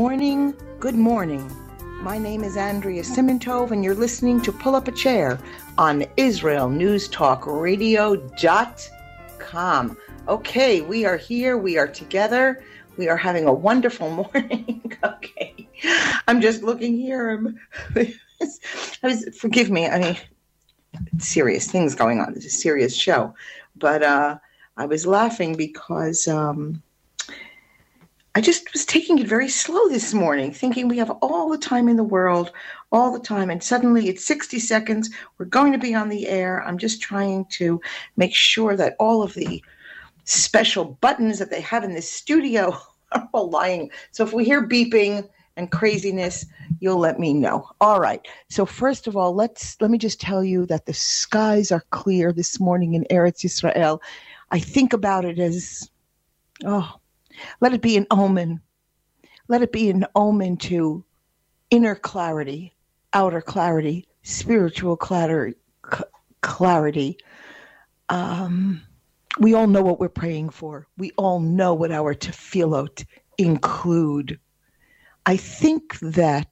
morning, good morning. My name is Andrea Simantov, and you're listening to Pull Up a Chair on Israel News Talk IsraelNewsTalkRadio.com. Okay, we are here, we are together, we are having a wonderful morning. okay, I'm just looking here. I was, forgive me, I mean, serious things going on. It's a serious show, but uh, I was laughing because. Um, I just was taking it very slow this morning, thinking we have all the time in the world, all the time. And suddenly it's 60 seconds. We're going to be on the air. I'm just trying to make sure that all of the special buttons that they have in this studio are all lying. So if we hear beeping and craziness, you'll let me know. All right. So first of all, let's let me just tell you that the skies are clear this morning in Eretz Israel. I think about it as oh let it be an omen. Let it be an omen to inner clarity, outer clarity, spiritual clarity. clarity. Um, we all know what we're praying for. We all know what our tefillot include. I think that,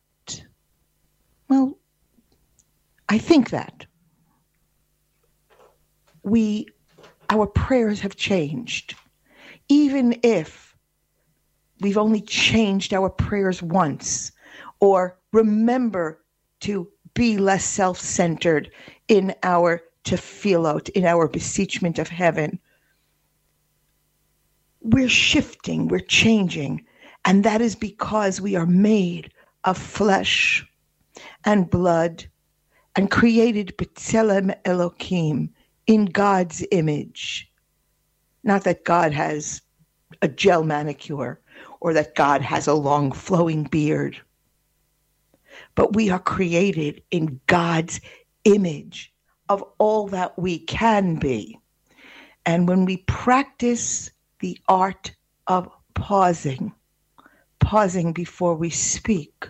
well, I think that we, our prayers have changed. Even if we've only changed our prayers once, or remember to be less self centered in our tefillot, in our beseechment of heaven. We're shifting, we're changing, and that is because we are made of flesh and blood and created B'Tselem Elohim in God's image. Not that God has a gel manicure or that God has a long flowing beard. But we are created in God's image of all that we can be. And when we practice the art of pausing, pausing before we speak,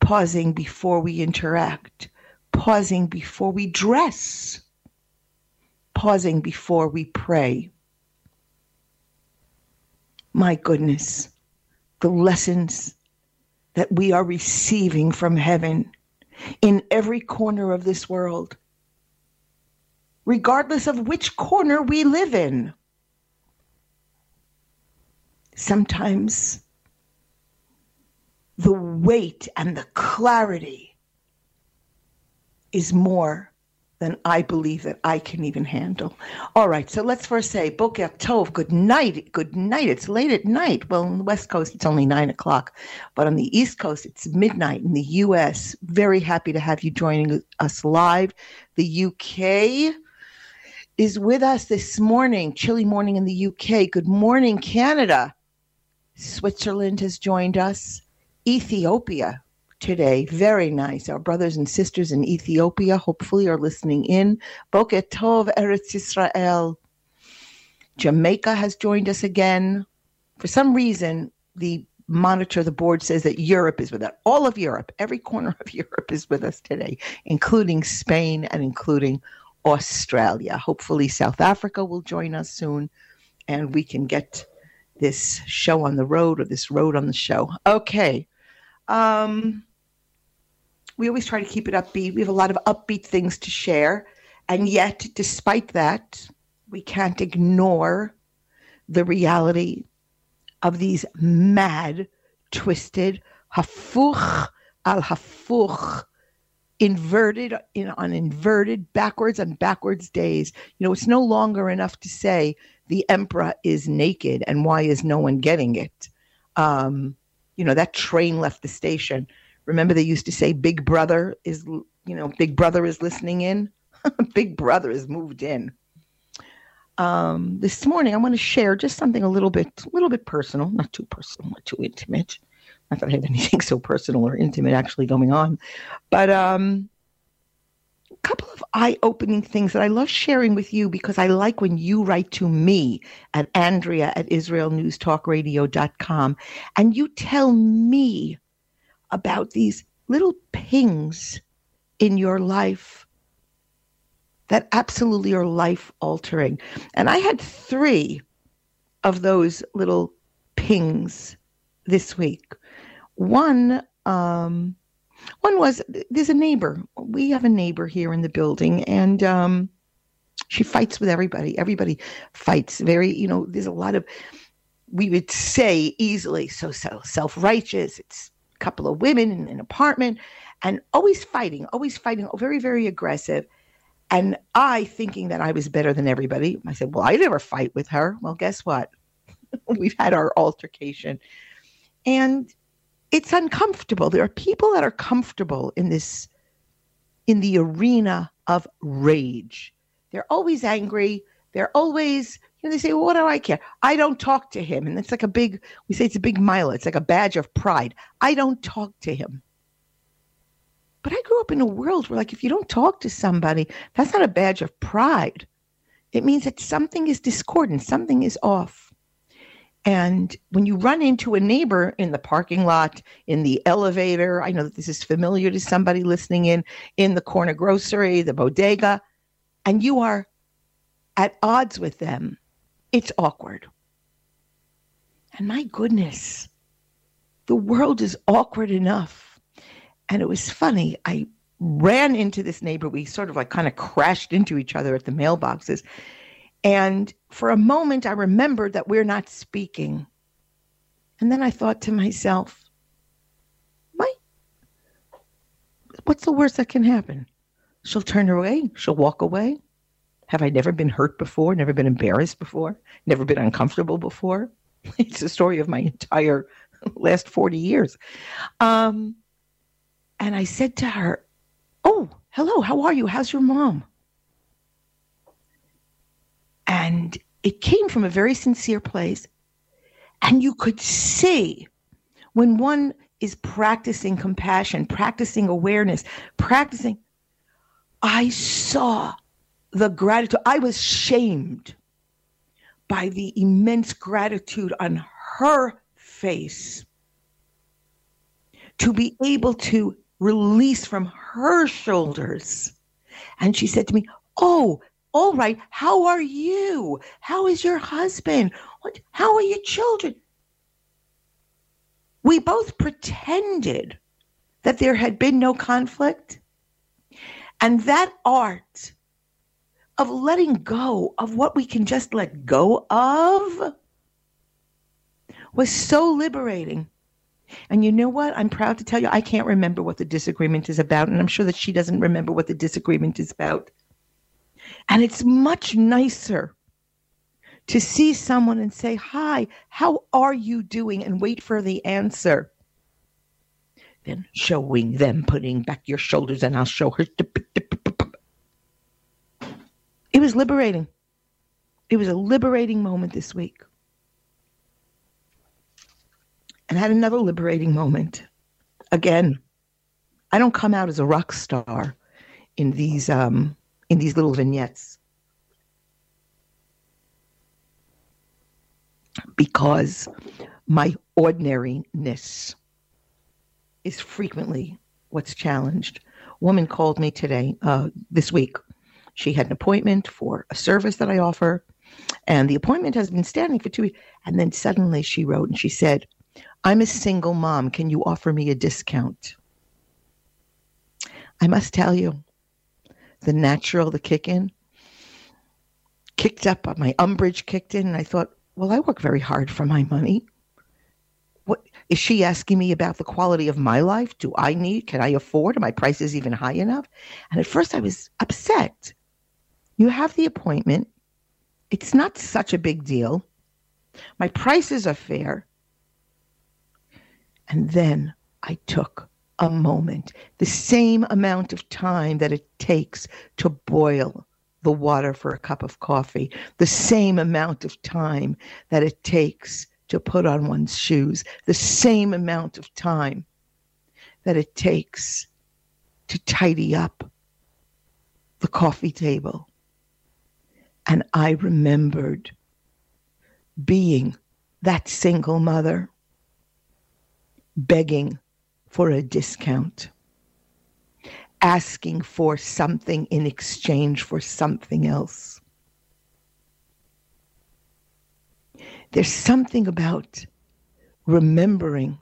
pausing before we interact, pausing before we dress, pausing before we pray. My goodness, the lessons that we are receiving from heaven in every corner of this world, regardless of which corner we live in. Sometimes the weight and the clarity is more than I believe that I can even handle. All right, so let's first say Boker Tov, good night, good night. It's late at night. Well, on the West Coast, it's only nine o'clock, but on the East Coast, it's midnight in the U.S. Very happy to have you joining us live. The UK is with us this morning, chilly morning in the UK. Good morning, Canada. Switzerland has joined us. Ethiopia today. Very nice. Our brothers and sisters in Ethiopia hopefully are listening in. Boker Tov, Eretz Israel. Jamaica has joined us again. For some reason, the monitor, the board says that Europe is with us. All of Europe, every corner of Europe is with us today, including Spain and including Australia. Hopefully, South Africa will join us soon and we can get this show on the road or this road on the show. Okay. Um, we always try to keep it upbeat. We have a lot of upbeat things to share. And yet, despite that, we can't ignore the reality of these mad, twisted, hafuch al hafuch, inverted in, on inverted, backwards on backwards days. You know, it's no longer enough to say the emperor is naked and why is no one getting it? Um, you know, that train left the station. Remember, they used to say Big Brother is, you know, Big Brother is listening in. Big Brother has moved in. Um, this morning, I want to share just something a little bit, a little bit personal, not too personal, not too intimate. Not that I have anything so personal or intimate actually going on, but um, a couple of eye-opening things that I love sharing with you because I like when you write to me at Andrea at IsraelNewsTalkRadio.com and you tell me about these little pings in your life that absolutely are life altering. And I had three of those little pings this week. one um, one was there's a neighbor. We have a neighbor here in the building, and um, she fights with everybody. Everybody fights. Very, you know, there's a lot of we would say easily so so self righteous. It's couple of women in an apartment, and always fighting, always fighting, very very aggressive. And I, thinking that I was better than everybody, I said, "Well, I never fight with her." Well, guess what? We've had our altercation, and it's uncomfortable. There are people that are comfortable in this, in the arena of rage. They're always angry. They're always, know, they say, well, what do I care? I don't talk to him. And it's like a big, we say it's a big mile. It's like a badge of pride. I don't talk to him. But I grew up in a world where, like, if you don't talk to somebody, that's not a badge of pride. It means that something is discordant, something is off. And when you run into a neighbor in the parking lot, in the elevator, I know that this is familiar to somebody listening in, in the corner grocery, the bodega, and you are at odds with them, it's awkward. And my goodness, the world is awkward enough. And it was funny. I ran into this neighbor. We sort of like kind of crashed into each other at the mailboxes. And for a moment, I remembered that we're not speaking. And then I thought to myself, my, what's the worst that can happen? She'll turn away, she'll walk away. Have I never been hurt before, never been embarrassed before, never been uncomfortable before? It's the story of my entire last 40 years. Um, and I said to her, Oh, hello, how are you? How's your mom? And it came from a very sincere place. And you could see when one is practicing compassion, practicing awareness, practicing, I saw the gratitude. I was shamed by the immense gratitude on her face to be able to release from her shoulders. And she said to me, Oh, all right, how are you? How is your husband? What, how are your children? We both pretended that there had been no conflict. And that art of letting go of what we can just let go of was so liberating. And you know what? I'm proud to tell you, I can't remember what the disagreement is about. And I'm sure that she doesn't remember what the disagreement is about. And it's much nicer to see someone and say, Hi, how are you doing? and wait for the answer than showing them putting back your shoulders and I'll show her. It was liberating. It was a liberating moment this week. And I had another liberating moment. Again, I don't come out as a rock star in these um, in these little vignettes. Because my ordinariness is frequently what's challenged. Woman called me today, uh, this week. She had an appointment for a service that I offer, and the appointment has been standing for two weeks. And then suddenly she wrote and she said, I'm a single mom. Can you offer me a discount? I must tell you, the natural, the kick in, kicked up, uh, my umbrage kicked in, and I thought, well, I work very hard for my money. What is she asking me about the quality of my life? Do I need? Can I afford? Are my prices even high enough? And at first, I was upset. You have the appointment. It's not such a big deal. My prices are fair. And then I took a moment, the same amount of time that it takes to boil the water for a cup of coffee, the same amount of time that it takes to put on one's shoes, the same amount of time that it takes to tidy up the coffee table. And I remembered being that single mother begging for a discount, asking for something in exchange for something else. There's something about remembering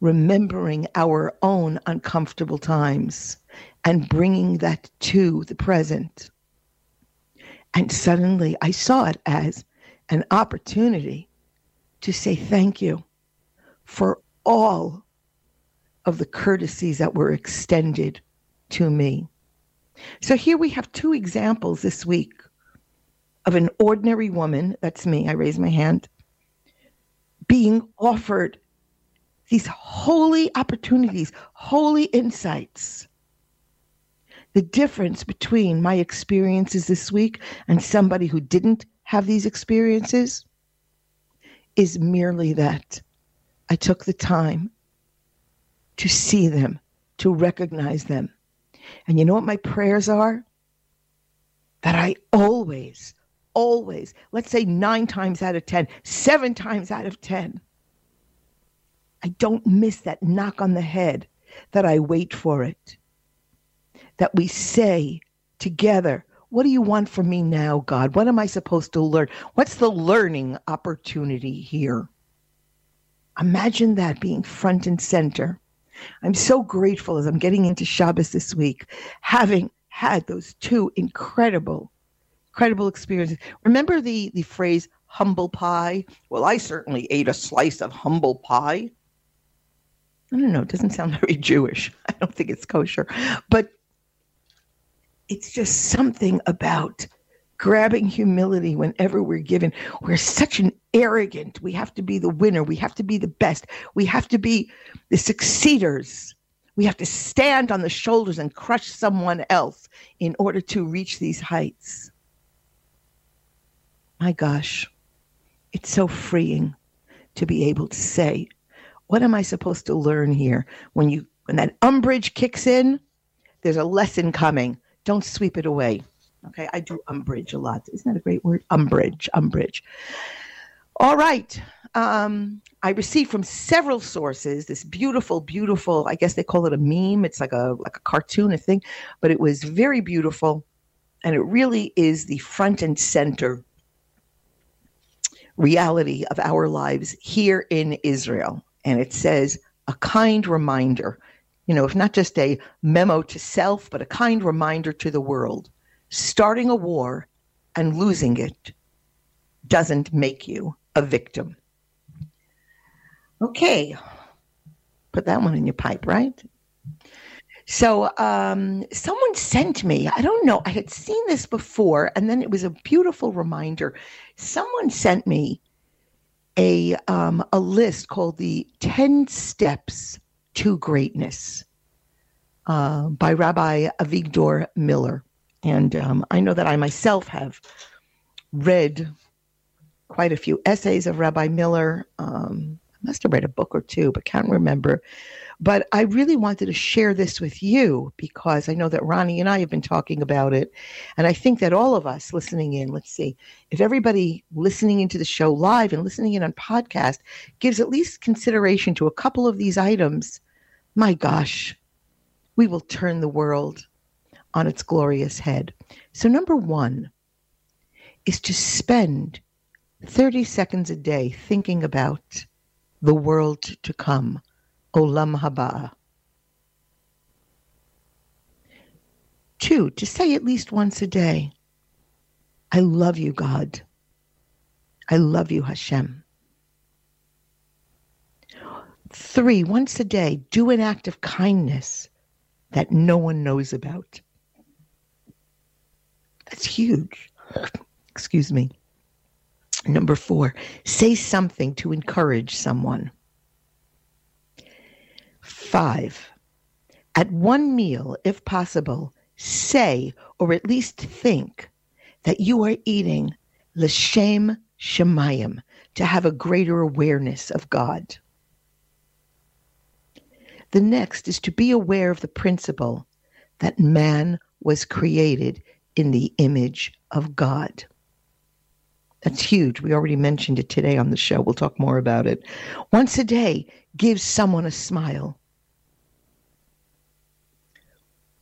remembering our own uncomfortable times and bringing that to the present. And suddenly I saw it as an opportunity to say thank you for all of the courtesies that were extended to me. So here we have two examples this week of an ordinary woman, that's me, I raise my hand, being offered these holy opportunities, holy insights. The difference between my experiences this week and somebody who didn't have these experiences is merely that I took the time to see them, to recognize them. And you know what my prayers are? That I always, always, let's say nine times out of 10, seven times out of 10, I don't miss that knock on the head, that I wait for it. That we say together, What do you want from me now, God? What am I supposed to learn? What's the learning opportunity here? Imagine that being front and center. I'm so grateful as I'm getting into Shabbos this week, having had those two incredible, incredible experiences. Remember the, the phrase humble pie? Well, I certainly ate a slice of humble pie. I don't know, it doesn't sound very Jewish. I don't think it's kosher. But it's just something about grabbing humility whenever we're given. We're such an arrogant. We have to be the winner. We have to be the best. We have to be the succeeders. We have to stand on the shoulders and crush someone else in order to reach these heights. My gosh, it's so freeing to be able to say, what am I supposed to learn here? When you when that umbrage kicks in, there's a lesson coming. Don't sweep it away. Okay, I do umbrage a lot. Isn't that a great word? Umbrage, umbrage. All right. Um, I received from several sources this beautiful, beautiful. I guess they call it a meme. It's like a like a cartoon, a thing, but it was very beautiful, and it really is the front and center reality of our lives here in Israel. And it says a kind reminder. You know, if not just a memo to self, but a kind reminder to the world starting a war and losing it doesn't make you a victim. Okay, put that one in your pipe, right? So, um, someone sent me, I don't know, I had seen this before, and then it was a beautiful reminder. Someone sent me a, um, a list called the 10 Steps to Greatness uh, by Rabbi Avigdor Miller. And um, I know that I myself have read quite a few essays of Rabbi Miller. Um, I must have read a book or two, but can't remember. But I really wanted to share this with you because I know that Ronnie and I have been talking about it. And I think that all of us listening in, let's see, if everybody listening into the show live and listening in on podcast gives at least consideration to a couple of these items, my gosh, we will turn the world on its glorious head. So, number one is to spend 30 seconds a day thinking about the world to come, Olam Haba. Two, to say at least once a day, I love you, God. I love you, Hashem. Three, once a day, do an act of kindness that no one knows about. That's huge. Excuse me. Number four, say something to encourage someone. Five, at one meal, if possible, say or at least think that you are eating l'shem shamayim to have a greater awareness of God. The next is to be aware of the principle that man was created in the image of God. That's huge. We already mentioned it today on the show. We'll talk more about it. Once a day, give someone a smile.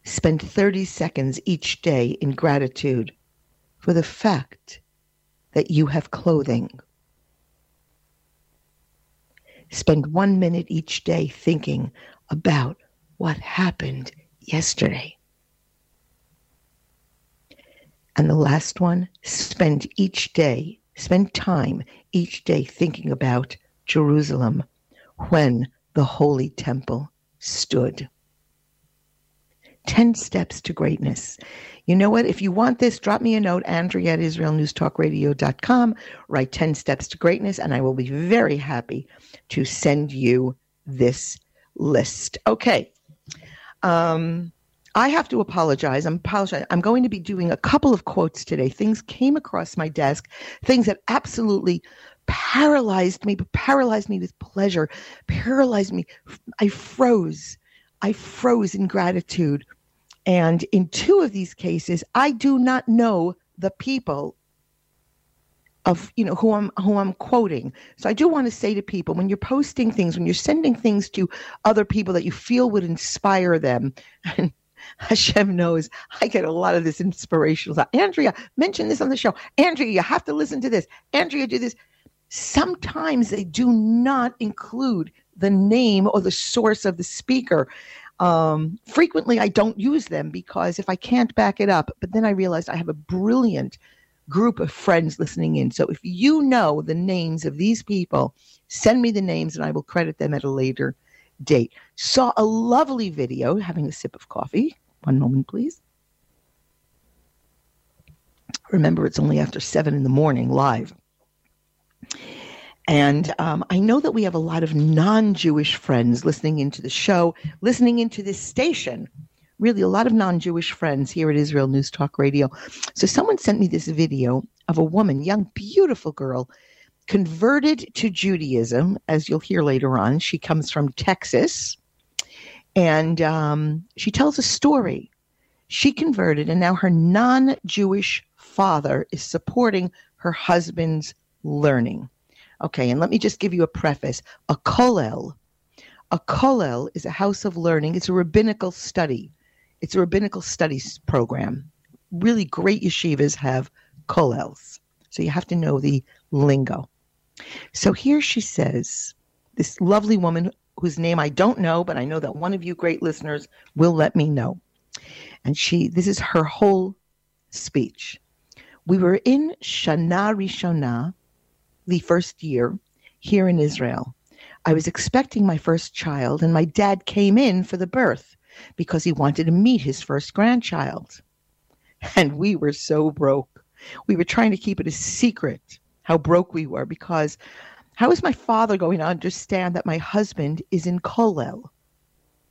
Spend 30 seconds each day in gratitude for the fact that you have clothing. Spend one minute each day thinking about what happened yesterday. And the last one, spend each day, spend time each day thinking about Jerusalem when the Holy Temple stood. 10 steps to greatness. You know what? If you want this, drop me a note, Andrea at IsraelNewsTalkRadio.com. Write 10 steps to greatness, and I will be very happy to send you this list. Okay. Um, I have to apologize. I'm apologize. I'm going to be doing a couple of quotes today. Things came across my desk, things that absolutely paralyzed me, paralyzed me with pleasure, paralyzed me. I froze. I froze in gratitude. And in two of these cases, I do not know the people of you know who I'm who I'm quoting. So I do want to say to people when you're posting things, when you're sending things to other people that you feel would inspire them, and Hashem knows I get a lot of this inspirational stuff. Andrea, mention this on the show. Andrea, you have to listen to this. Andrea, do this. Sometimes they do not include the name or the source of the speaker. Um, frequently, I don't use them because if I can't back it up, but then I realized I have a brilliant group of friends listening in. So if you know the names of these people, send me the names and I will credit them at a later date. Saw a lovely video having a sip of coffee. One moment, please. Remember, it's only after seven in the morning live. And um, I know that we have a lot of non Jewish friends listening into the show, listening into this station. Really, a lot of non Jewish friends here at Israel News Talk Radio. So, someone sent me this video of a woman, young, beautiful girl, converted to Judaism, as you'll hear later on. She comes from Texas. And um, she tells a story. She converted, and now her non Jewish father is supporting her husband's learning. Okay, and let me just give you a preface. A kollel, a kollel is a house of learning. It's a rabbinical study. It's a rabbinical studies program. Really great yeshivas have kollels. So you have to know the lingo. So here she says, this lovely woman whose name I don't know, but I know that one of you great listeners will let me know. And she, this is her whole speech. We were in Shana Rishona, the first year here in Israel. I was expecting my first child, and my dad came in for the birth because he wanted to meet his first grandchild. And we were so broke. We were trying to keep it a secret how broke we were because how is my father going to understand that my husband is in Kollel,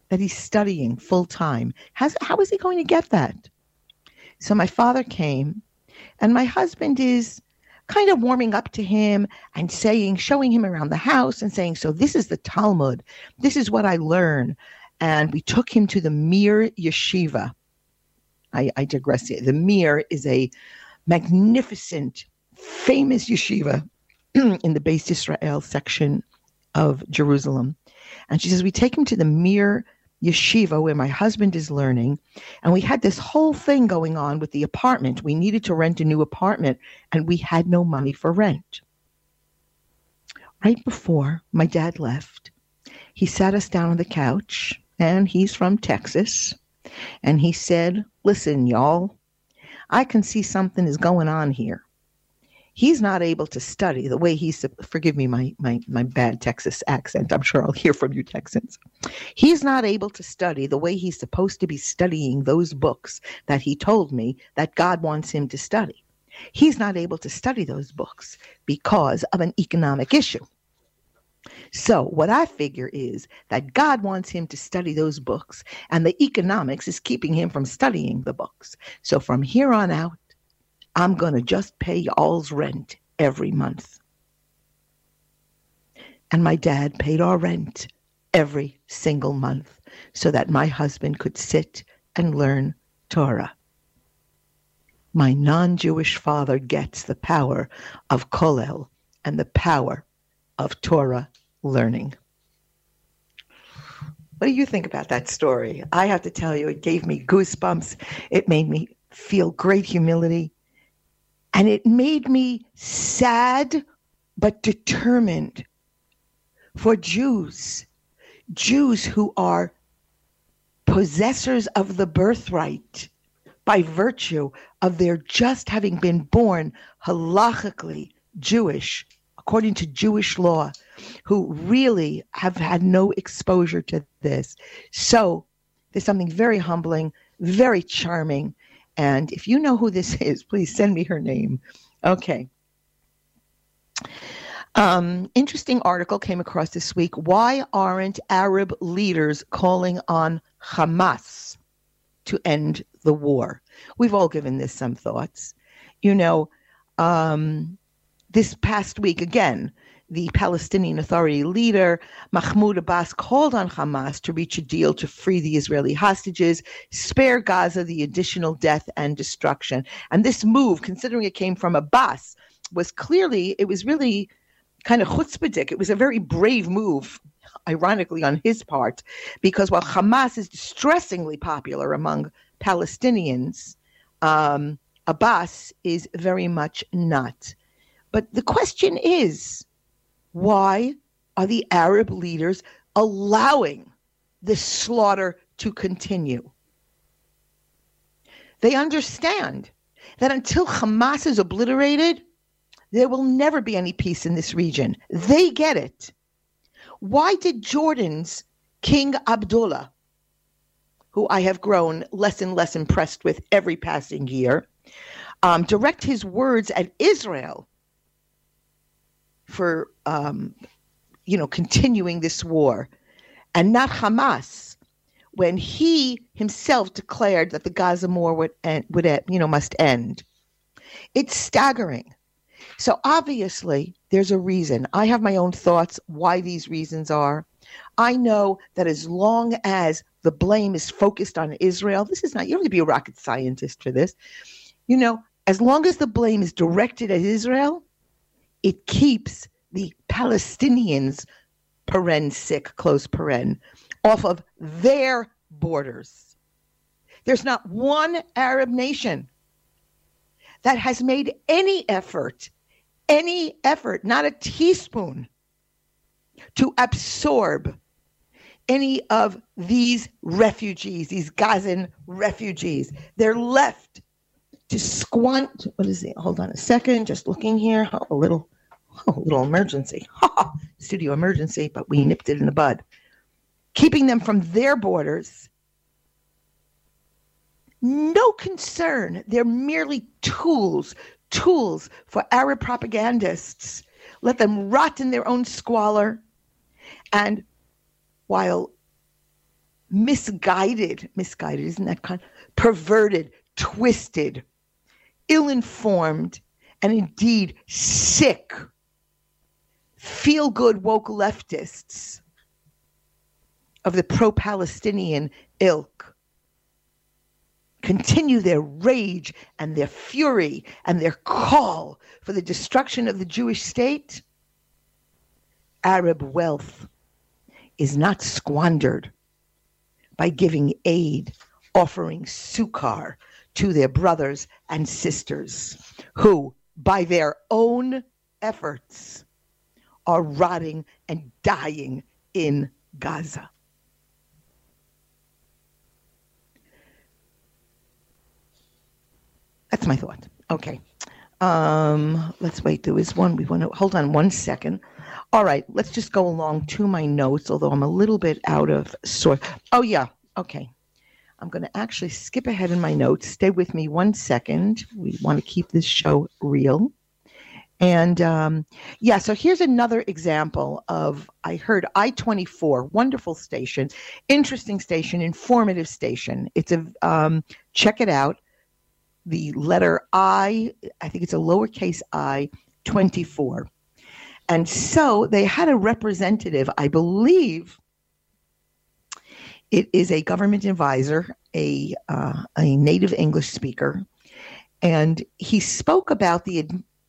that he's studying full time? How is he going to get that? So my father came, and my husband is kind of warming up to him and saying, showing him around the house and saying, So this is the Talmud. This is what I learn. And we took him to the Mir Yeshiva. I, I digress here. The Mir is a magnificent, famous yeshiva in the Beis Israel section of Jerusalem. And she says, We take him to the Mir yeshiva where my husband is learning. And we had this whole thing going on with the apartment. We needed to rent a new apartment and we had no money for rent. Right before my dad left, he sat us down on the couch and he's from Texas. And he said, Listen, y'all, I can see something is going on here. He's not able to study the way he's forgive me my, my my bad texas accent. I'm sure i'll hear from you texans. He's not able to study the way he's supposed to be studying those books that he told me that god wants him to study. He's not able to study those books because of an economic issue so, what I figure is that God wants him to study those books, and the economics is keeping him from studying the books. So, from here on out, I'm going to just pay y'all's rent every month. And my dad paid our rent every single month so that my husband could sit and learn Torah. My non Jewish father gets the power of Kollel and the power of Torah learning. What do you think about that story? I have to tell you, it gave me goosebumps. It made me feel great humility. And it made me sad but determined for Jews, Jews who are possessors of the birthright by virtue of their just having been born halachically Jewish, according to Jewish law, who really have had no exposure to this. So there's something very humbling, very charming. And if you know who this is, please send me her name. Okay. Um, interesting article came across this week. Why aren't Arab leaders calling on Hamas to end the war? We've all given this some thoughts. You know, um, this past week, again, the Palestinian Authority leader, Mahmoud Abbas, called on Hamas to reach a deal to free the Israeli hostages, spare Gaza the additional death and destruction. And this move, considering it came from Abbas, was clearly, it was really kind of chutzpahdik. It was a very brave move, ironically, on his part, because while Hamas is distressingly popular among Palestinians, um, Abbas is very much not. But the question is why are the Arab leaders allowing this slaughter to continue? They understand that until Hamas is obliterated, there will never be any peace in this region. They get it. Why did Jordan's King Abdullah, who I have grown less and less impressed with every passing year, um, direct his words at Israel for, um, you know, continuing this war, and not Hamas, when he himself declared that the Gaza war would end, would you know must end. It's staggering. So obviously, there's a reason. I have my own thoughts why these reasons are. I know that as long as the blame is focused on Israel, this is not, you don't have to be a rocket scientist for this. You know, as long as the blame is directed at Israel, it keeps the Palestinians, paren sick, close paren, off of their borders. There's not one Arab nation that has made any effort, any effort, not a teaspoon, to absorb any of these refugees, these Gazan refugees. They're left to squant. What is it? Hold on a second. Just looking here. A little, oh, a little emergency. Studio emergency, but we nipped it in the bud. Keeping them from their borders. No concern. They're merely tools, tools for Arab propagandists. Let them rot in their own squalor. And while misguided, misguided, isn't that kind? Perverted, twisted, ill informed, and indeed sick, feel good woke leftists of the pro Palestinian ilk continue their rage and their fury and their call for the destruction of the Jewish state, Arab wealth is not squandered by giving aid, offering succor, to their brothers and sisters who, by their own efforts, are rotting and dying in Gaza. That's my thought. Okay. Um, let's wait. There is one. We want to hold on one second. All right. Let's just go along to my notes, although I'm a little bit out of sort. Oh, yeah. Okay. I'm going to actually skip ahead in my notes. Stay with me one second. We want to keep this show real. And um, yeah, so here's another example of I heard I 24, wonderful station, interesting station, informative station. It's a, um, check it out. The letter I, I think it's a lowercase i 24. And so they had a representative, I believe, it is a government advisor, a uh, a native English speaker, and he spoke about the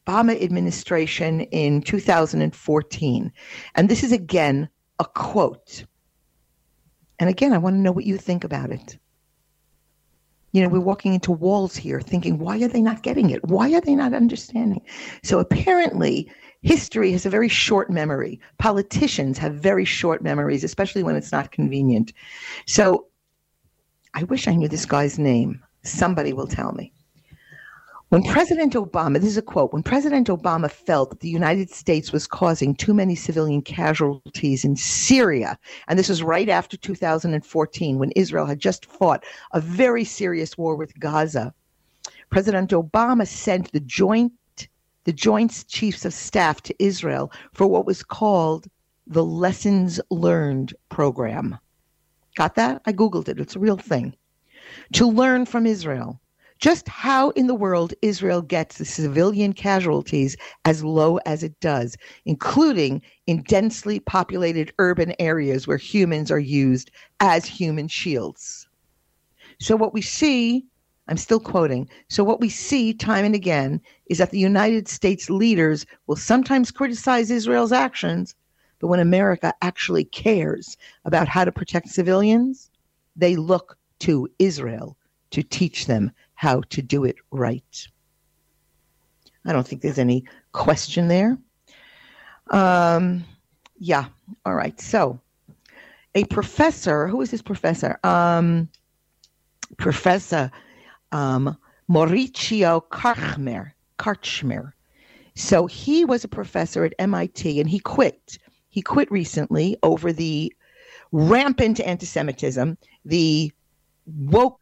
Obama administration in 2014. And this is again a quote. And again, I want to know what you think about it. You know, we're walking into walls here thinking, why are they not getting it? Why are they not understanding? So apparently, History has a very short memory. Politicians have very short memories, especially when it's not convenient. So I wish I knew this guy's name. Somebody will tell me. When President Obama, this is a quote, when President Obama felt that the United States was causing too many civilian casualties in Syria, and this was right after 2014 when Israel had just fought a very serious war with Gaza, President Obama sent the joint the Joint Chiefs of Staff to Israel for what was called the Lessons Learned program. Got that? I Googled it. It's a real thing. To learn from Israel just how in the world Israel gets the civilian casualties as low as it does, including in densely populated urban areas where humans are used as human shields. So, what we see, I'm still quoting, so what we see time and again is that the United States leaders will sometimes criticize Israel's actions, but when America actually cares about how to protect civilians, they look to Israel to teach them how to do it right. I don't think there's any question there. Um, yeah, all right. So, a professor, who is this professor? Um, professor um, Mauricio Karchmer. Karchmer. So he was a professor at MIT and he quit. He quit recently over the rampant anti-Semitism, the woke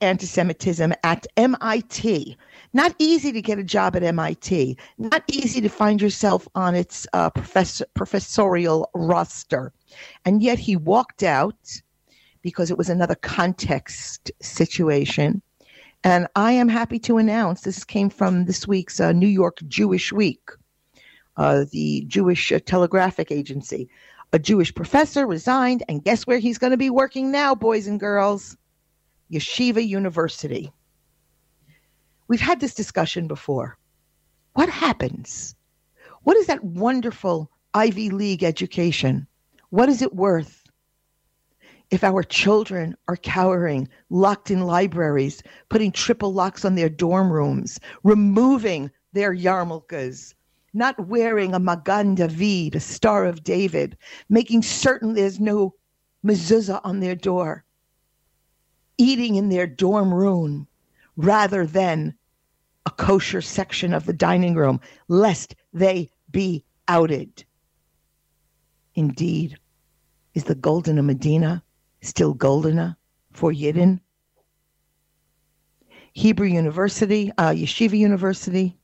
anti-Semitism at MIT. Not easy to get a job at MIT. Not easy to find yourself on its uh, professor, professorial roster. And yet he walked out because it was another context situation. And I am happy to announce this came from this week's uh, New York Jewish Week, uh, the Jewish uh, Telegraphic Agency. A Jewish professor resigned, and guess where he's going to be working now, boys and girls? Yeshiva University. We've had this discussion before. What happens? What is that wonderful Ivy League education? What is it worth? If our children are cowering, locked in libraries, putting triple locks on their dorm rooms, removing their yarmulkes, not wearing a Magen David, a Star of David, making certain there's no mezuzah on their door, eating in their dorm room rather than a kosher section of the dining room, lest they be outed. Indeed, is the Goldene Medina still Goldene for Yidden? Hebrew University, uh, Yeshiva University.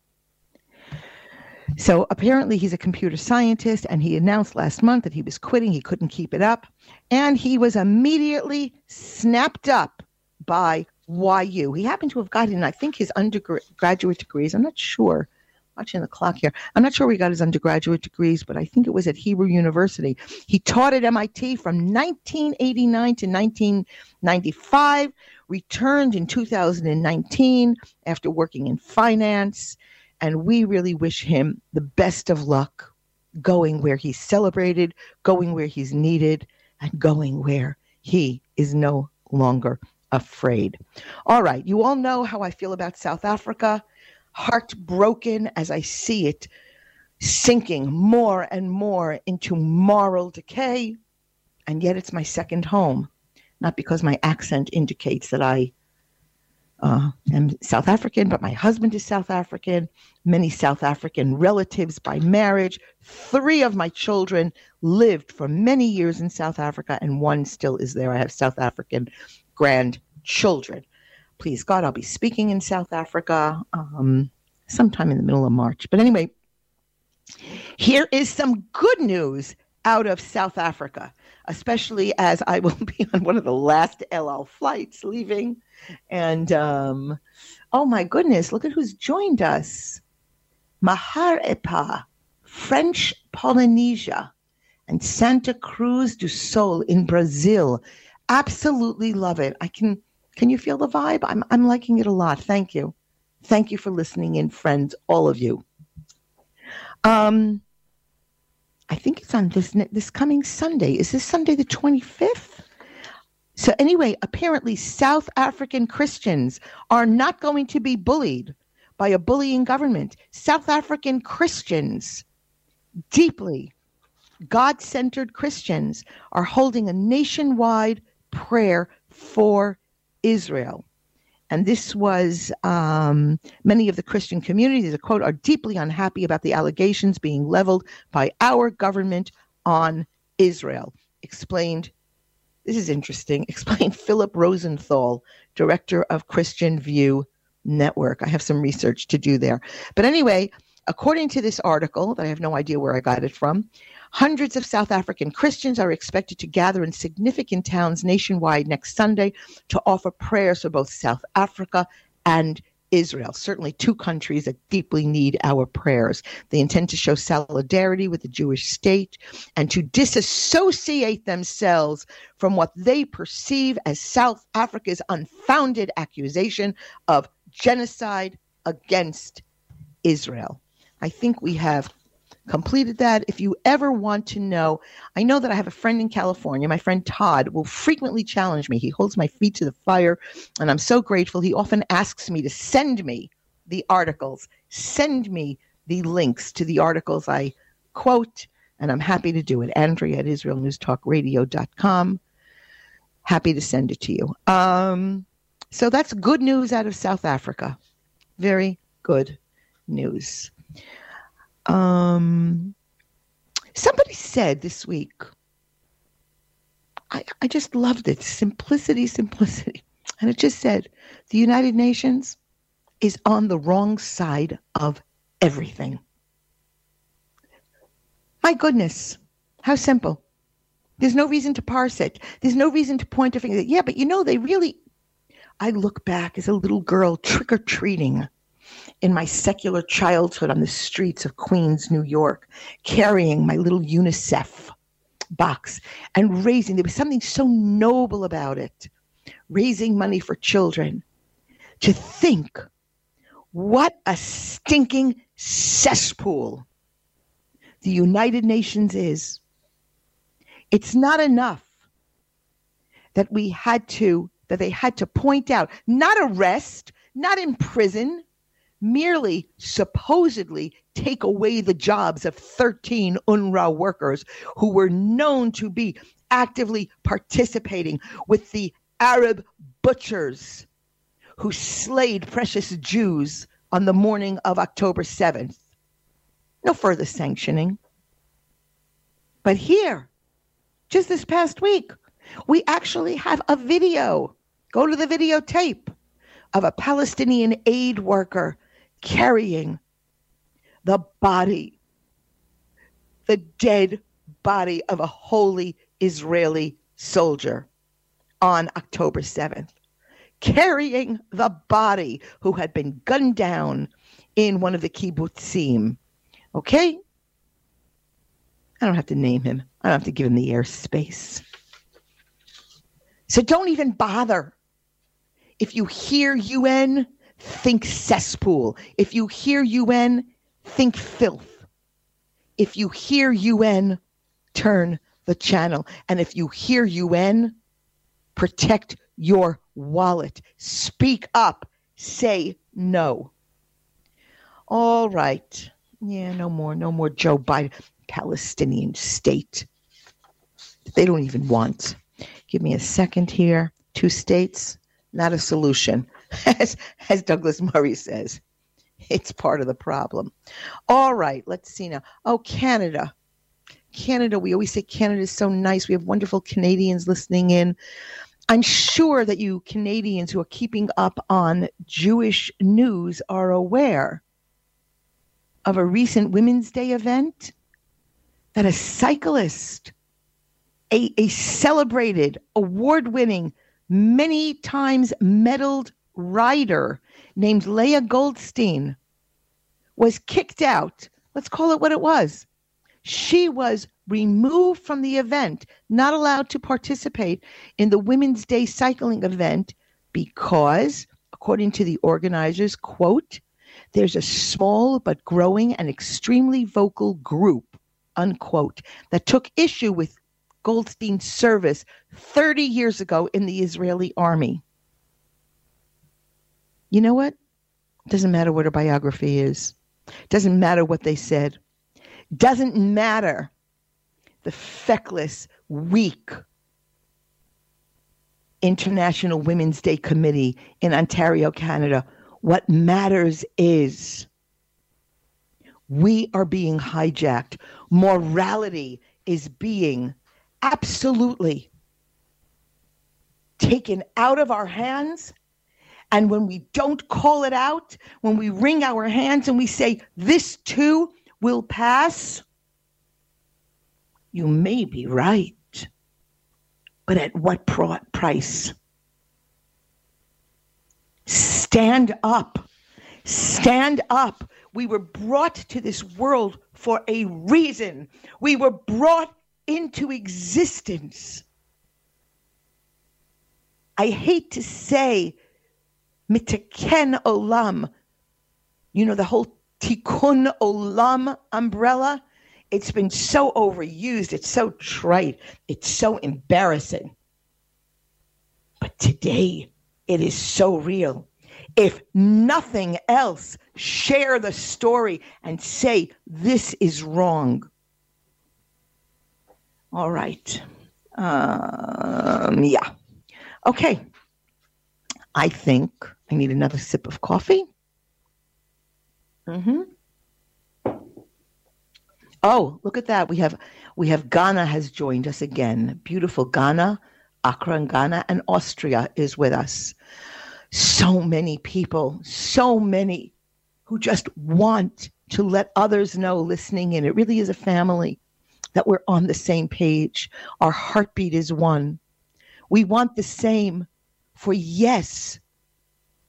So apparently he's a computer scientist, and he announced last month that he was quitting. He couldn't keep it up. And he was immediately snapped up by YU. He happened to have gotten, I think, his undergraduate degrees. I'm not sure. Watching the clock here. I'm not sure where he got his undergraduate degrees, but I think it was at Hebrew University. He taught at MIT from 1989 to 1995, returned in 2019 after working in finance, and we really wish him the best of luck going where he's celebrated, going where he's needed, and going where he is no longer afraid. All right, you all know how I feel about South Africa. Heartbroken as I see it sinking more and more into moral decay. And yet it's my second home, not because my accent indicates that I uh, am South African, but my husband is South African, many South African relatives by marriage. Three of my children lived for many years in South Africa, and one still is there. I have South African grandchildren. Please God, I'll be speaking in South Africa um, sometime in the middle of March. But anyway, here is some good news out of South Africa, especially as I will be on one of the last El Al flights leaving. And um, oh my goodness, look at who's joined us Mahar Epa, French Polynesia, and Santa Cruz do Sul in Brazil absolutely love it. I can can you feel the vibe? I'm I'm liking it a lot. Thank you. Thank you for listening in, friends, all of you. Um I think it's on this this coming Sunday. Is this Sunday the 25th? So anyway, apparently South African Christians are not going to be bullied by a bullying government. South African Christians, deeply God centered Christians, are holding a nationwide prayer for Israel. And this was um, many of the Christian communities, a quote, are deeply unhappy about the allegations being leveled by our government on Israel. Explained, this is interesting, explained Philip Rosenthal, director of Christian View Network. I have some research to do there. But anyway, according to this article, that I have no idea where I got it from, Hundreds of South African Christians are expected to gather in significant towns nationwide next Sunday to offer prayers for both South Africa and Israel, certainly two countries that deeply need our prayers. They intend to show solidarity with the Jewish state and to disassociate themselves from what they perceive as South Africa's unfounded accusation of genocide against Israel. I think we have completed that. If you ever want to know, I know that I have a friend in California. My friend Todd will frequently challenge me. He holds my feet to the fire, and I'm so grateful. He often asks me to send me the articles, send me the links to the articles I quote, and I'm happy to do it. Andrea at IsraelNewsTalkRadio.com. Happy to send it to you. Um, so that's good news out of South Africa. Very good news. Um, somebody said this week, I, I just loved it simplicity, simplicity. And it just said, the United Nations is on the wrong side of everything. My goodness, how simple. There's no reason to parse it. There's no reason to point a finger. Yeah, but you know, they really. I look back as a little girl trick or treating in my secular childhood on the streets of Queens, New York, carrying my little UNICEF box and raising, there was something so noble about it, raising money for children. To think what a stinking cesspool the United Nations is. It's not enough that we had to, that they had to point out, not arrest, not imprison, merely supposedly take away the jobs of 13 UNRWA workers who were known to be actively participating with the Arab butchers who slayed precious Jews on the morning of October 7th. No further sanctioning. But here, just this past week, we actually have a video. Go to the videotape of a Palestinian aid worker carrying the body, the dead body of a holy Israeli soldier on October 7th, carrying the body who had been gunned down in one of the kibbutzim. Okay? I don't have to name him. I don't have to give him the airspace. So don't even bother. If you hear UN, think cesspool. If you hear UN, think filth. If you hear UN, turn the channel. And if you hear UN, protect your wallet. Speak up. Say no. All right. Yeah, no more. No more Joe Biden. Palestinian state. They don't even want. Give me a second here. Two states, not a solution. as, as Douglas Murray says. It's part of the problem. All right, let's see now. Oh, Canada. Canada, we always say Canada is so nice. We have wonderful Canadians listening in. I'm sure that you Canadians who are keeping up on Jewish news are aware of a recent Women's Day event that a cyclist, a, a celebrated, award winning, many times medaled rider named Leah Goldstein was kicked out. Let's call it what it was. She was removed from the event, not allowed to participate in the Women's Day cycling event because, according to the organizers, quote, there's a small but growing and extremely vocal group, unquote, that took issue with Goldstein's service 30 years ago in the Israeli army. You know what? Doesn't matter what her biography is. Doesn't matter what they said. Doesn't matter the feckless, weak International Women's Day Committee in Ontario, Canada. What matters is we are being hijacked. Morality is being absolutely taken out of our hands. And when we don't call it out, when we wring our hands and we say, this too will pass, you may be right. But at what price? Stand up. Stand up. We were brought to this world for a reason. We were brought into existence. I hate to say mitaken olam, you know, the whole tikkun olam umbrella. It's been so overused. It's so trite. It's so embarrassing. But today, it is so real. If nothing else, share the story and say, this is wrong. All right. Um, yeah. Okay. I think I need another sip of coffee. Mm-hmm. Oh, look at that. We have we have Ghana has joined us again. Beautiful Ghana, Accra and Ghana, and Austria is with us. So many people, so many who just want to let others know listening in. It really is a family that we're on the same page. Our heartbeat is one. We want the same for yes,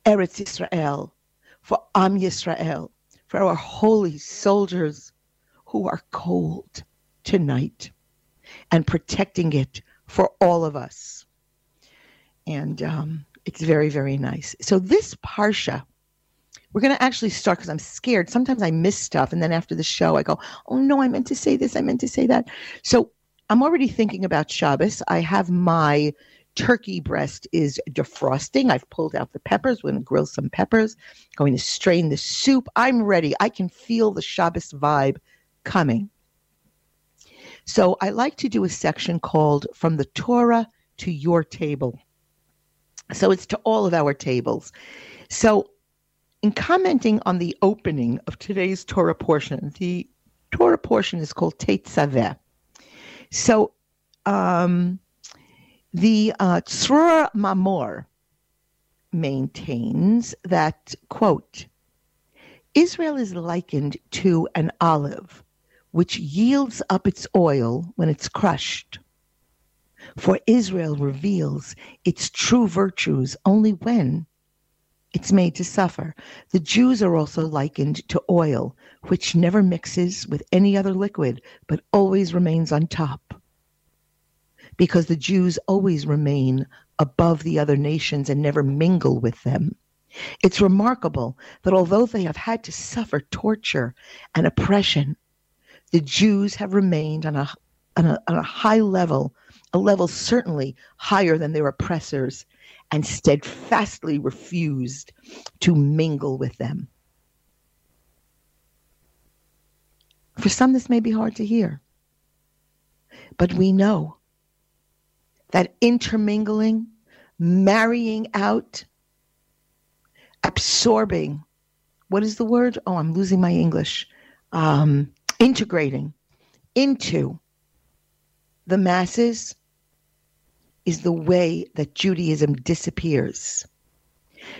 Eretz Israel, for Am Yisrael, for our holy soldiers who are cold tonight and protecting it for all of us. And um, it's very, very nice. So, this Parsha, we're going to actually start because I'm scared. Sometimes I miss stuff. And then after the show, I go, oh no, I meant to say this. I meant to say that. So, I'm already thinking about Shabbos. I have my turkey breast is defrosting. I've pulled out the peppers. We're going to grill some peppers. Going to strain the soup. I'm ready. I can feel the Shabbos vibe coming. So I like to do a section called From the Torah to Your Table. So it's to all of our tables. So in commenting on the opening of today's Torah portion, the Torah portion is called Tetzaveh. So um, the uh, Mamor maintains that, quote, Israel is likened to an olive which yields up its oil when it's crushed. For Israel reveals its true virtues only when it's made to suffer. The Jews are also likened to oil, which never mixes with any other liquid, but always remains on top. Because the Jews always remain above the other nations and never mingle with them. It's remarkable that although they have had to suffer torture and oppression, the Jews have remained on a, on a, on a high level, a level certainly higher than their oppressors, and steadfastly refused to mingle with them. For some, this may be hard to hear, but we know that intermingling, marrying out, absorbing, what is the word? Oh, I'm losing my English. Um, integrating into the masses is the way that Judaism disappears.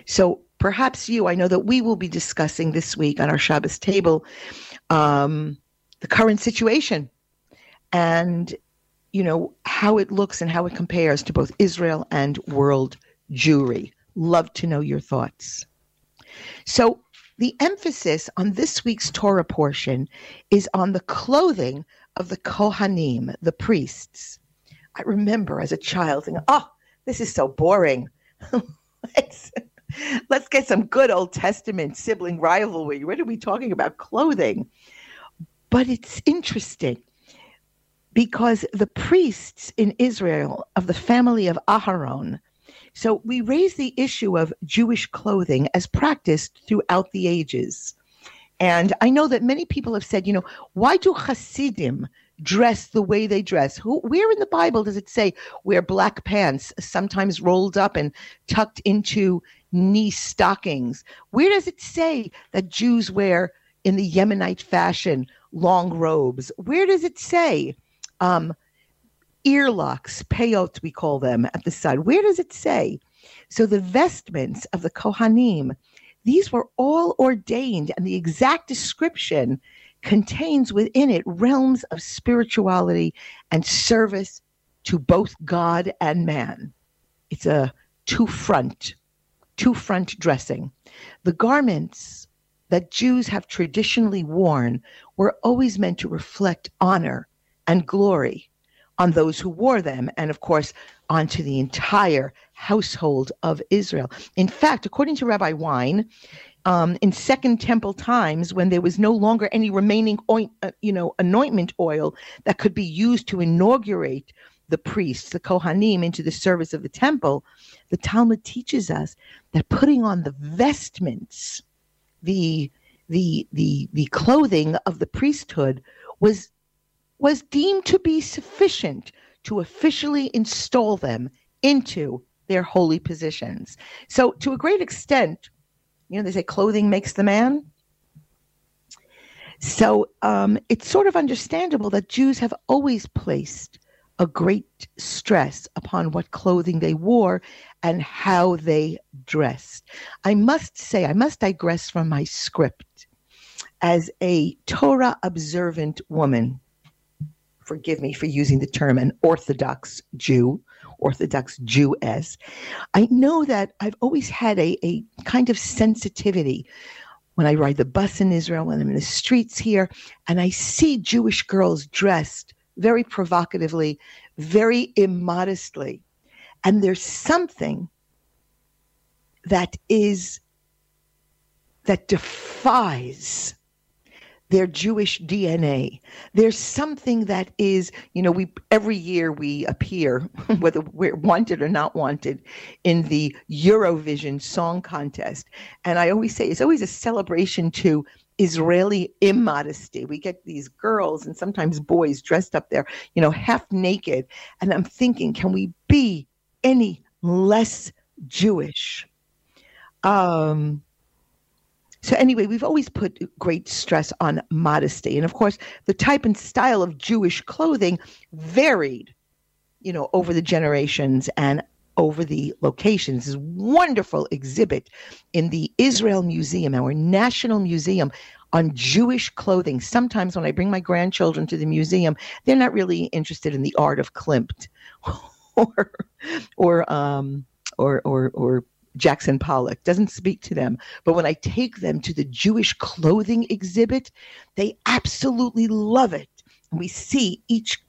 So perhaps you, I know that we will be discussing this week on our Shabbos table um, the current situation and you know how it looks and how it compares to both Israel and world Jewry. Love to know your thoughts. So the emphasis on this week's Torah portion is on the clothing of the Kohanim, the priests. I remember as a child thinking, oh, this is so boring. let's, let's get some good Old Testament sibling rivalry. What are we talking about? Clothing. But it's interesting because the priests in Israel of the family of Aharon So we raise the issue of Jewish clothing as practiced throughout the ages. And I know that many people have said, you know, why do Hasidim dress the way they dress? Who, where in the Bible does it say wear black pants, sometimes rolled up and tucked into knee stockings? Where does it say that Jews wear in the Yemenite fashion long robes? Where does it say um, earlocks, peyot, we call them at the side? Where does it say? So the vestments of the Kohanim, these were all ordained, and the exact description contains within it realms of spirituality and service to both God and man. It's a two front, two front dressing. The garments that Jews have traditionally worn were always meant to reflect honor and glory on those who wore them, and of course, onto the entire household of Israel. In fact, according to Rabbi Wein, um, in Second Temple times, when there was no longer any remaining oint, uh, you know, anointment oil that could be used to inaugurate the priests, the Kohanim, into the service of the temple, the Talmud teaches us that putting on the vestments, the the the the clothing of the priesthood was was deemed to be sufficient to officially install them into their holy positions. So, to a great extent, you know, they say clothing makes the man. So um, it's sort of understandable that Jews have always placed a great stress upon what clothing they wore and how they dressed. I must say, I must digress from my script. As a Torah observant woman, forgive me for using the term an Orthodox Jew, Orthodox Jewess, I know that I've always had a, a kind of sensitivity when I ride the bus in Israel, when I'm in the streets here, and I see Jewish girls dressed very provocatively, very immodestly. And there's something that is, that defies their Jewish DNA. There's something that is, you know, we every year we appear, whether we're wanted or not wanted, in the Eurovision Song Contest, and I always say it's always a celebration to Israeli immodesty. We get these girls and sometimes boys dressed up there, you know, half naked, and I'm thinking, can we be any less Jewish? Um, so, anyway, we've always put great stress on modesty. And of course, the type and style of Jewish clothing varied, you know, over the generations and over the locations. This wonderful exhibit in the Israel Museum, our national museum, on Jewish clothing. Sometimes when I bring my grandchildren to the museum, they're not really interested in the art of Klimt or or um, or or or Jackson Pollock, doesn't speak to them. But when I take them to the Jewish clothing exhibit, they absolutely love it. And we see each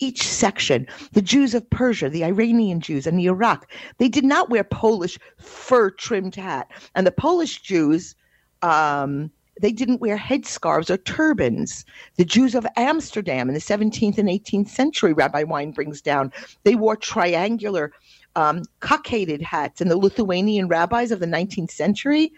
each section, the Jews of Persia, the Iranian Jews, and the Iraq, they did not wear Polish fur trimmed hat. And the Polish Jews, um, they didn't wear headscarves or turbans. The Jews of Amsterdam in the 17th and 18th century, Rabbi Wein brings down, they wore triangular um, cockaded hats. And the Lithuanian rabbis of the 19th century,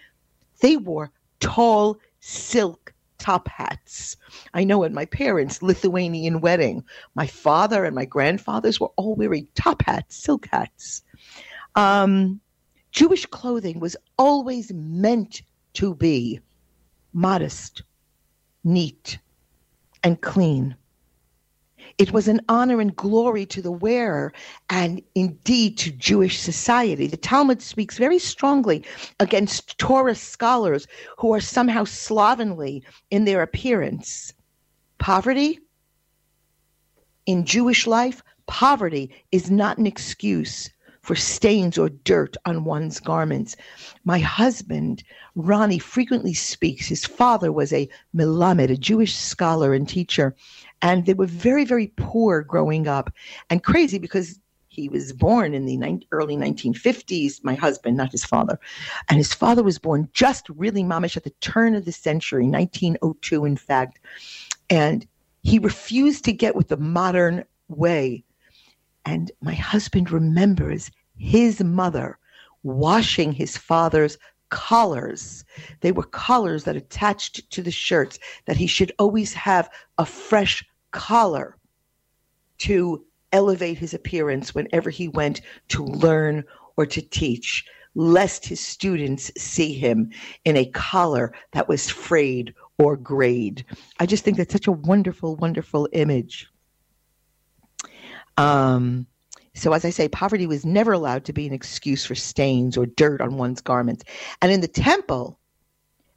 they wore tall silk top hats. I know at my parents' Lithuanian wedding, my father and my grandfathers were all wearing top hats, silk hats. Um, Jewish clothing was always meant to be modest, neat, and clean. It was an honor and glory to the wearer and indeed to Jewish society. The Talmud speaks very strongly against Torah scholars who are somehow slovenly in their appearance. Poverty in Jewish life, poverty is not an excuse for stains or dirt on one's garments. My husband, Ronnie, frequently speaks. His father was a Melamed, a Jewish scholar and teacher, and they were very, very poor growing up and crazy because he was born in the early 1950s, my husband, not his father. And his father was born just really mamish at the turn of the century, 1902, in fact. And he refused to get with the modern way. And my husband remembers his mother washing his father's collars. They were collars that attached to the shirts, that he should always have a fresh collar to elevate his appearance whenever he went to learn or to teach, lest his students see him in a collar that was frayed or grayed. I just think that's such a wonderful, wonderful image. Um, so, as I say, poverty was never allowed to be an excuse for stains or dirt on one's garments. And in the temple,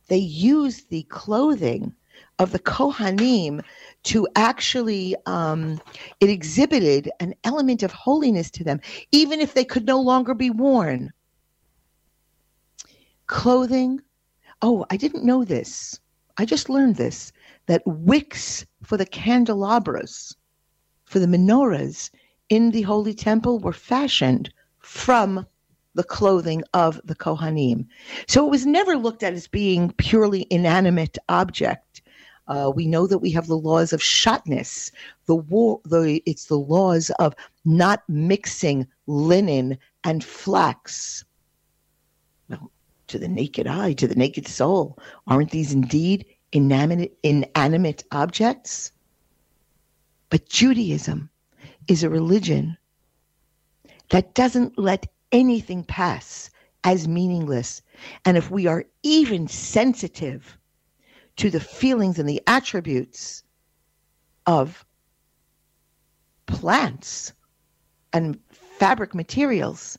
they used the clothing of the Kohanim to actually, um, it exhibited an element of holiness to them, even if they could no longer be worn. Clothing. Oh, I didn't know this. I just learned this that wicks for the candelabras, for the menorahs, in the Holy Temple were fashioned from the clothing of the Kohanim. So it was never looked at as being purely inanimate object. Uh, we know that we have the laws of shatnez. The war, the it's the laws of not mixing linen and flax. Well, to the naked eye, to the naked soul, aren't these indeed inanimate, inanimate objects? But Judaism is a religion that doesn't let anything pass as meaningless. And if we are even sensitive to the feelings and the attributes of plants and fabric materials,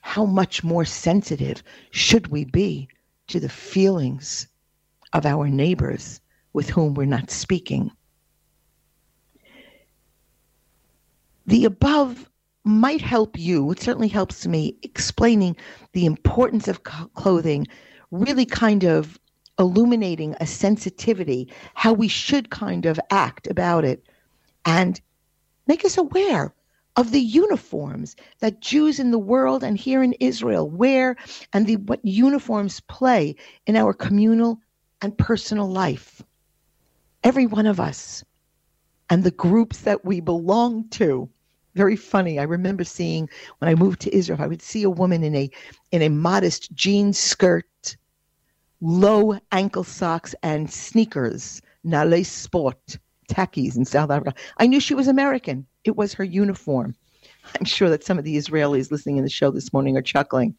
how much more sensitive should we be to the feelings of our neighbors with whom we're not speaking? The above might help you, it certainly helps me, explaining the importance of clothing, really kind of illuminating a sensitivity, how we should kind of act about it, and make us aware of the uniforms that Jews in the world and here in Israel wear and the what uniforms play in our communal and personal life. Every one of us and the groups that we belong to very funny. I remember seeing when I moved to Israel, I would see a woman in a in a modest jean skirt, low ankle socks, and sneakers, Nale Sport, tackies in South Africa. I knew she was American. It was her uniform. I'm sure that some of the Israelis listening in the show this morning are chuckling.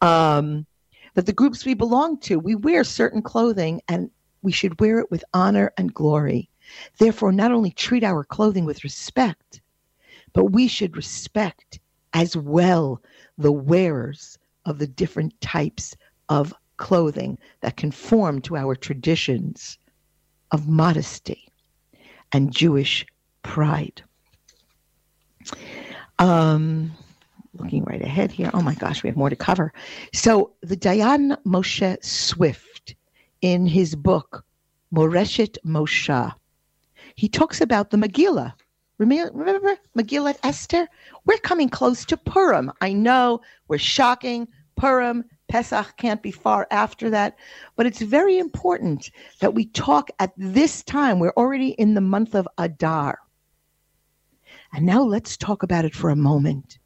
Um, that the groups we belong to, we wear certain clothing and we should wear it with honor and glory. Therefore, not only treat our clothing with respect, but we should respect as well the wearers of the different types of clothing that conform to our traditions of modesty and Jewish pride. Um, looking right ahead here. Oh my gosh, we have more to cover. So, the Dayan Moshe Swift, in his book, Moreshet Moshe, he talks about the Megillah, Remember Megillat Esther? We're coming close to Purim. I know we're shocking. Purim, Pesach can't be far after that. But it's very important that we talk at this time. We're already in the month of Adar. And now let's talk about it for a moment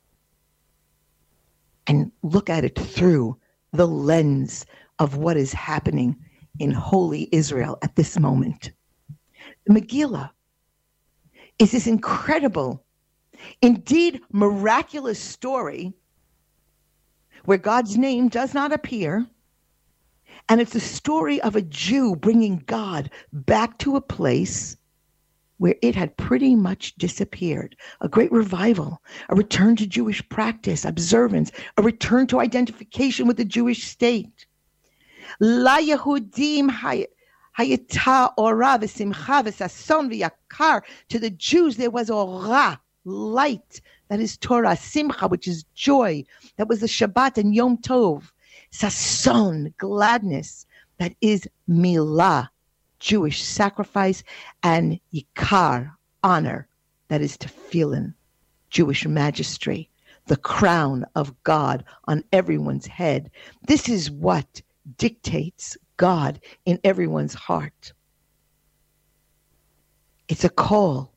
and look at it through the lens of what is happening in holy Israel at this moment. The Megillah is this incredible, indeed miraculous story where God's name does not appear. And it's a story of a Jew bringing God back to a place where it had pretty much disappeared. A great revival, a return to Jewish practice, observance, a return to identification with the Jewish state. La Yehudim Hayata ora v'simcha v'sason v'yakar. To the Jews, there was ora, light, that is Torah, simcha, which is joy. That was the Shabbat and Yom Tov. Sason, gladness, that is milah, Jewish sacrifice, and yikar, honor, that is tefillin, Jewish magistry, the crown of God on everyone's head. This is what dictates God in everyone's heart. It's a call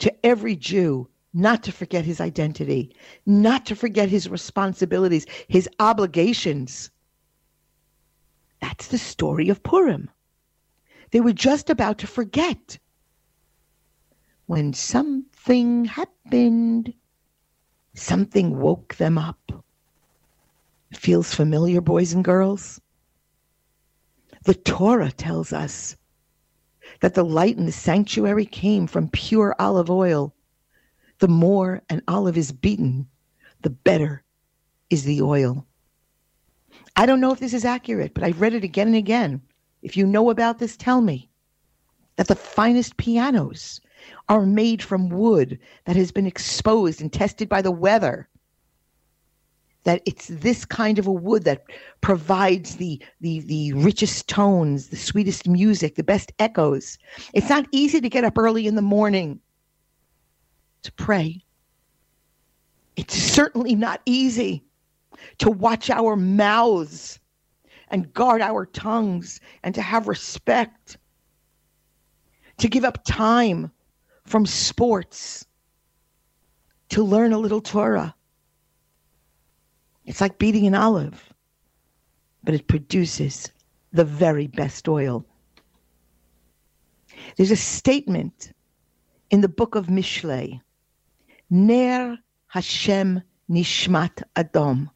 to every Jew not to forget his identity, not to forget his responsibilities, his obligations. That's the story of Purim. They were just about to forget when something happened. Something woke them up. Feels familiar, boys and girls? The Torah tells us that the light in the sanctuary came from pure olive oil. The more an olive is beaten, the better is the oil. I don't know if this is accurate, but I've read it again and again. If you know about this, tell me that the finest pianos are made from wood that has been exposed and tested by the weather that it's this kind of a wood that provides the, the, the richest tones, the sweetest music, the best echoes. It's not easy to get up early in the morning to pray. It's certainly not easy to watch our mouths and guard our tongues and to have respect, to give up time from sports, to learn a little Torah it's like beating an olive, but it produces the very best oil. There's a statement in the book of Mishlei, Ner Hashem Nishmat Adam.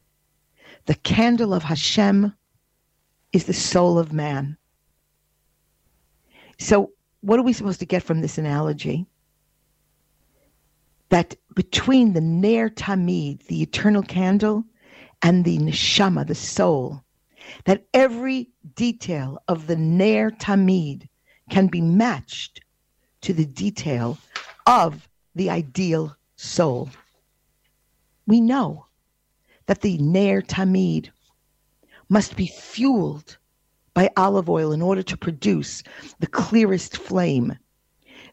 The candle of Hashem is the soul of man. So, what are we supposed to get from this analogy? That between the Ner Tamid, the eternal candle, and the neshama, the soul, that every detail of the Ner Tamid can be matched to the detail of the ideal soul. We know that the Ner Tamid must be fueled by olive oil in order to produce the clearest flame.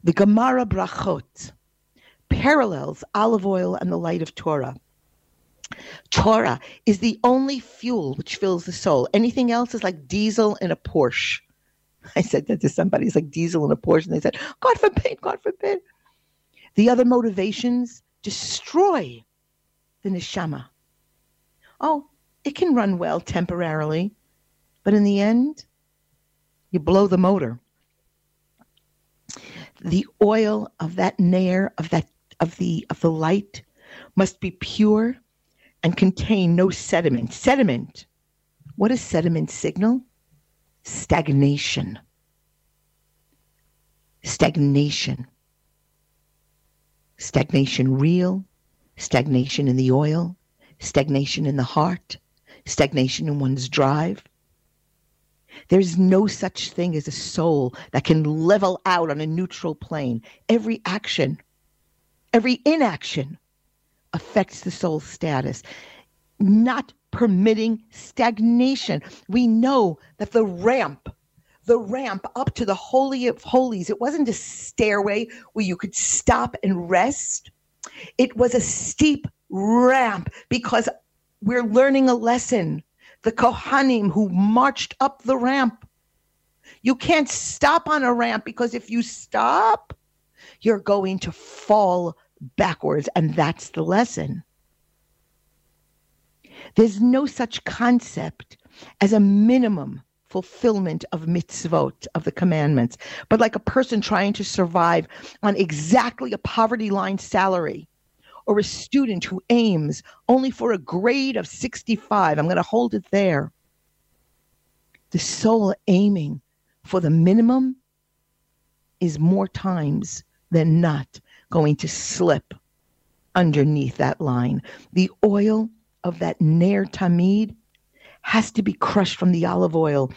The Gemara Brachot parallels olive oil and the light of Torah. Torah is the only fuel which fills the soul. Anything else is like diesel in a Porsche. I said that to somebody. It's like diesel in a Porsche. And they said, God forbid, God forbid. The other motivations destroy the neshama. Oh, it can run well temporarily, but in the end, you blow the motor. The oil of that Ner of that of the of the light must be pure and contain no sediment. Sediment, what does sediment signal? Stagnation. Stagnation. Stagnation real, stagnation in the oil, stagnation in the heart, stagnation in one's drive. There's no such thing as a soul that can level out on a neutral plane. Every action, every inaction affects the soul's status, not permitting stagnation. We know that the ramp, the ramp up to the Holy of Holies, it wasn't a stairway where you could stop and rest. It was a steep ramp because we're learning a lesson. The Kohanim who marched up the ramp. You can't stop on a ramp because if you stop, you're going to fall backwards. And that's the lesson. There's no such concept as a minimum fulfillment of mitzvot, of the commandments, but like a person trying to survive on exactly a poverty line salary or a student who aims only for a grade of 65. I'm going to hold it there. The soul aiming for the minimum is more times than not going to slip underneath that line. The oil of that Ner Tamid has to be crushed from the olive oil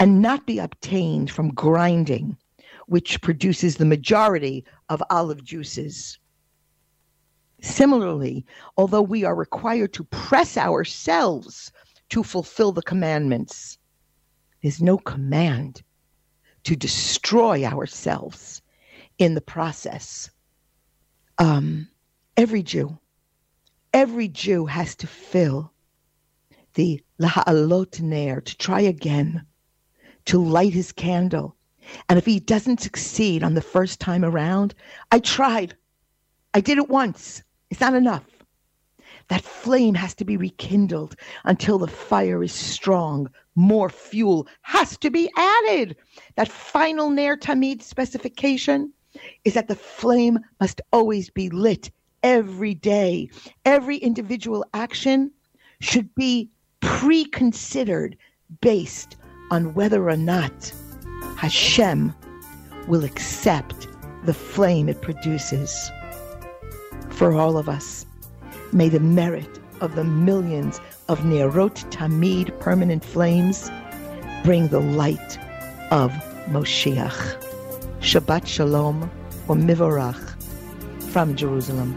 and not be obtained from grinding, which produces the majority of olive juices. Similarly, although we are required to press ourselves to fulfill the commandments, there's no command to destroy ourselves in the process um, every Jew, every Jew has to fill the Laha'alot Ner, to try again, to light his candle. And if he doesn't succeed on the first time around, I tried. I did it once. It's not enough. That flame has to be rekindled until the fire is strong. More fuel has to be added. That final Ner Tamid specification is that the flame must always be lit every day. Every individual action should be pre-considered based on whether or not Hashem will accept the flame it produces. For all of us, may the merit of the millions of Nerot Tamid permanent flames bring the light of Moshiach. Shabbat Shalom or Mivorach from Jerusalem.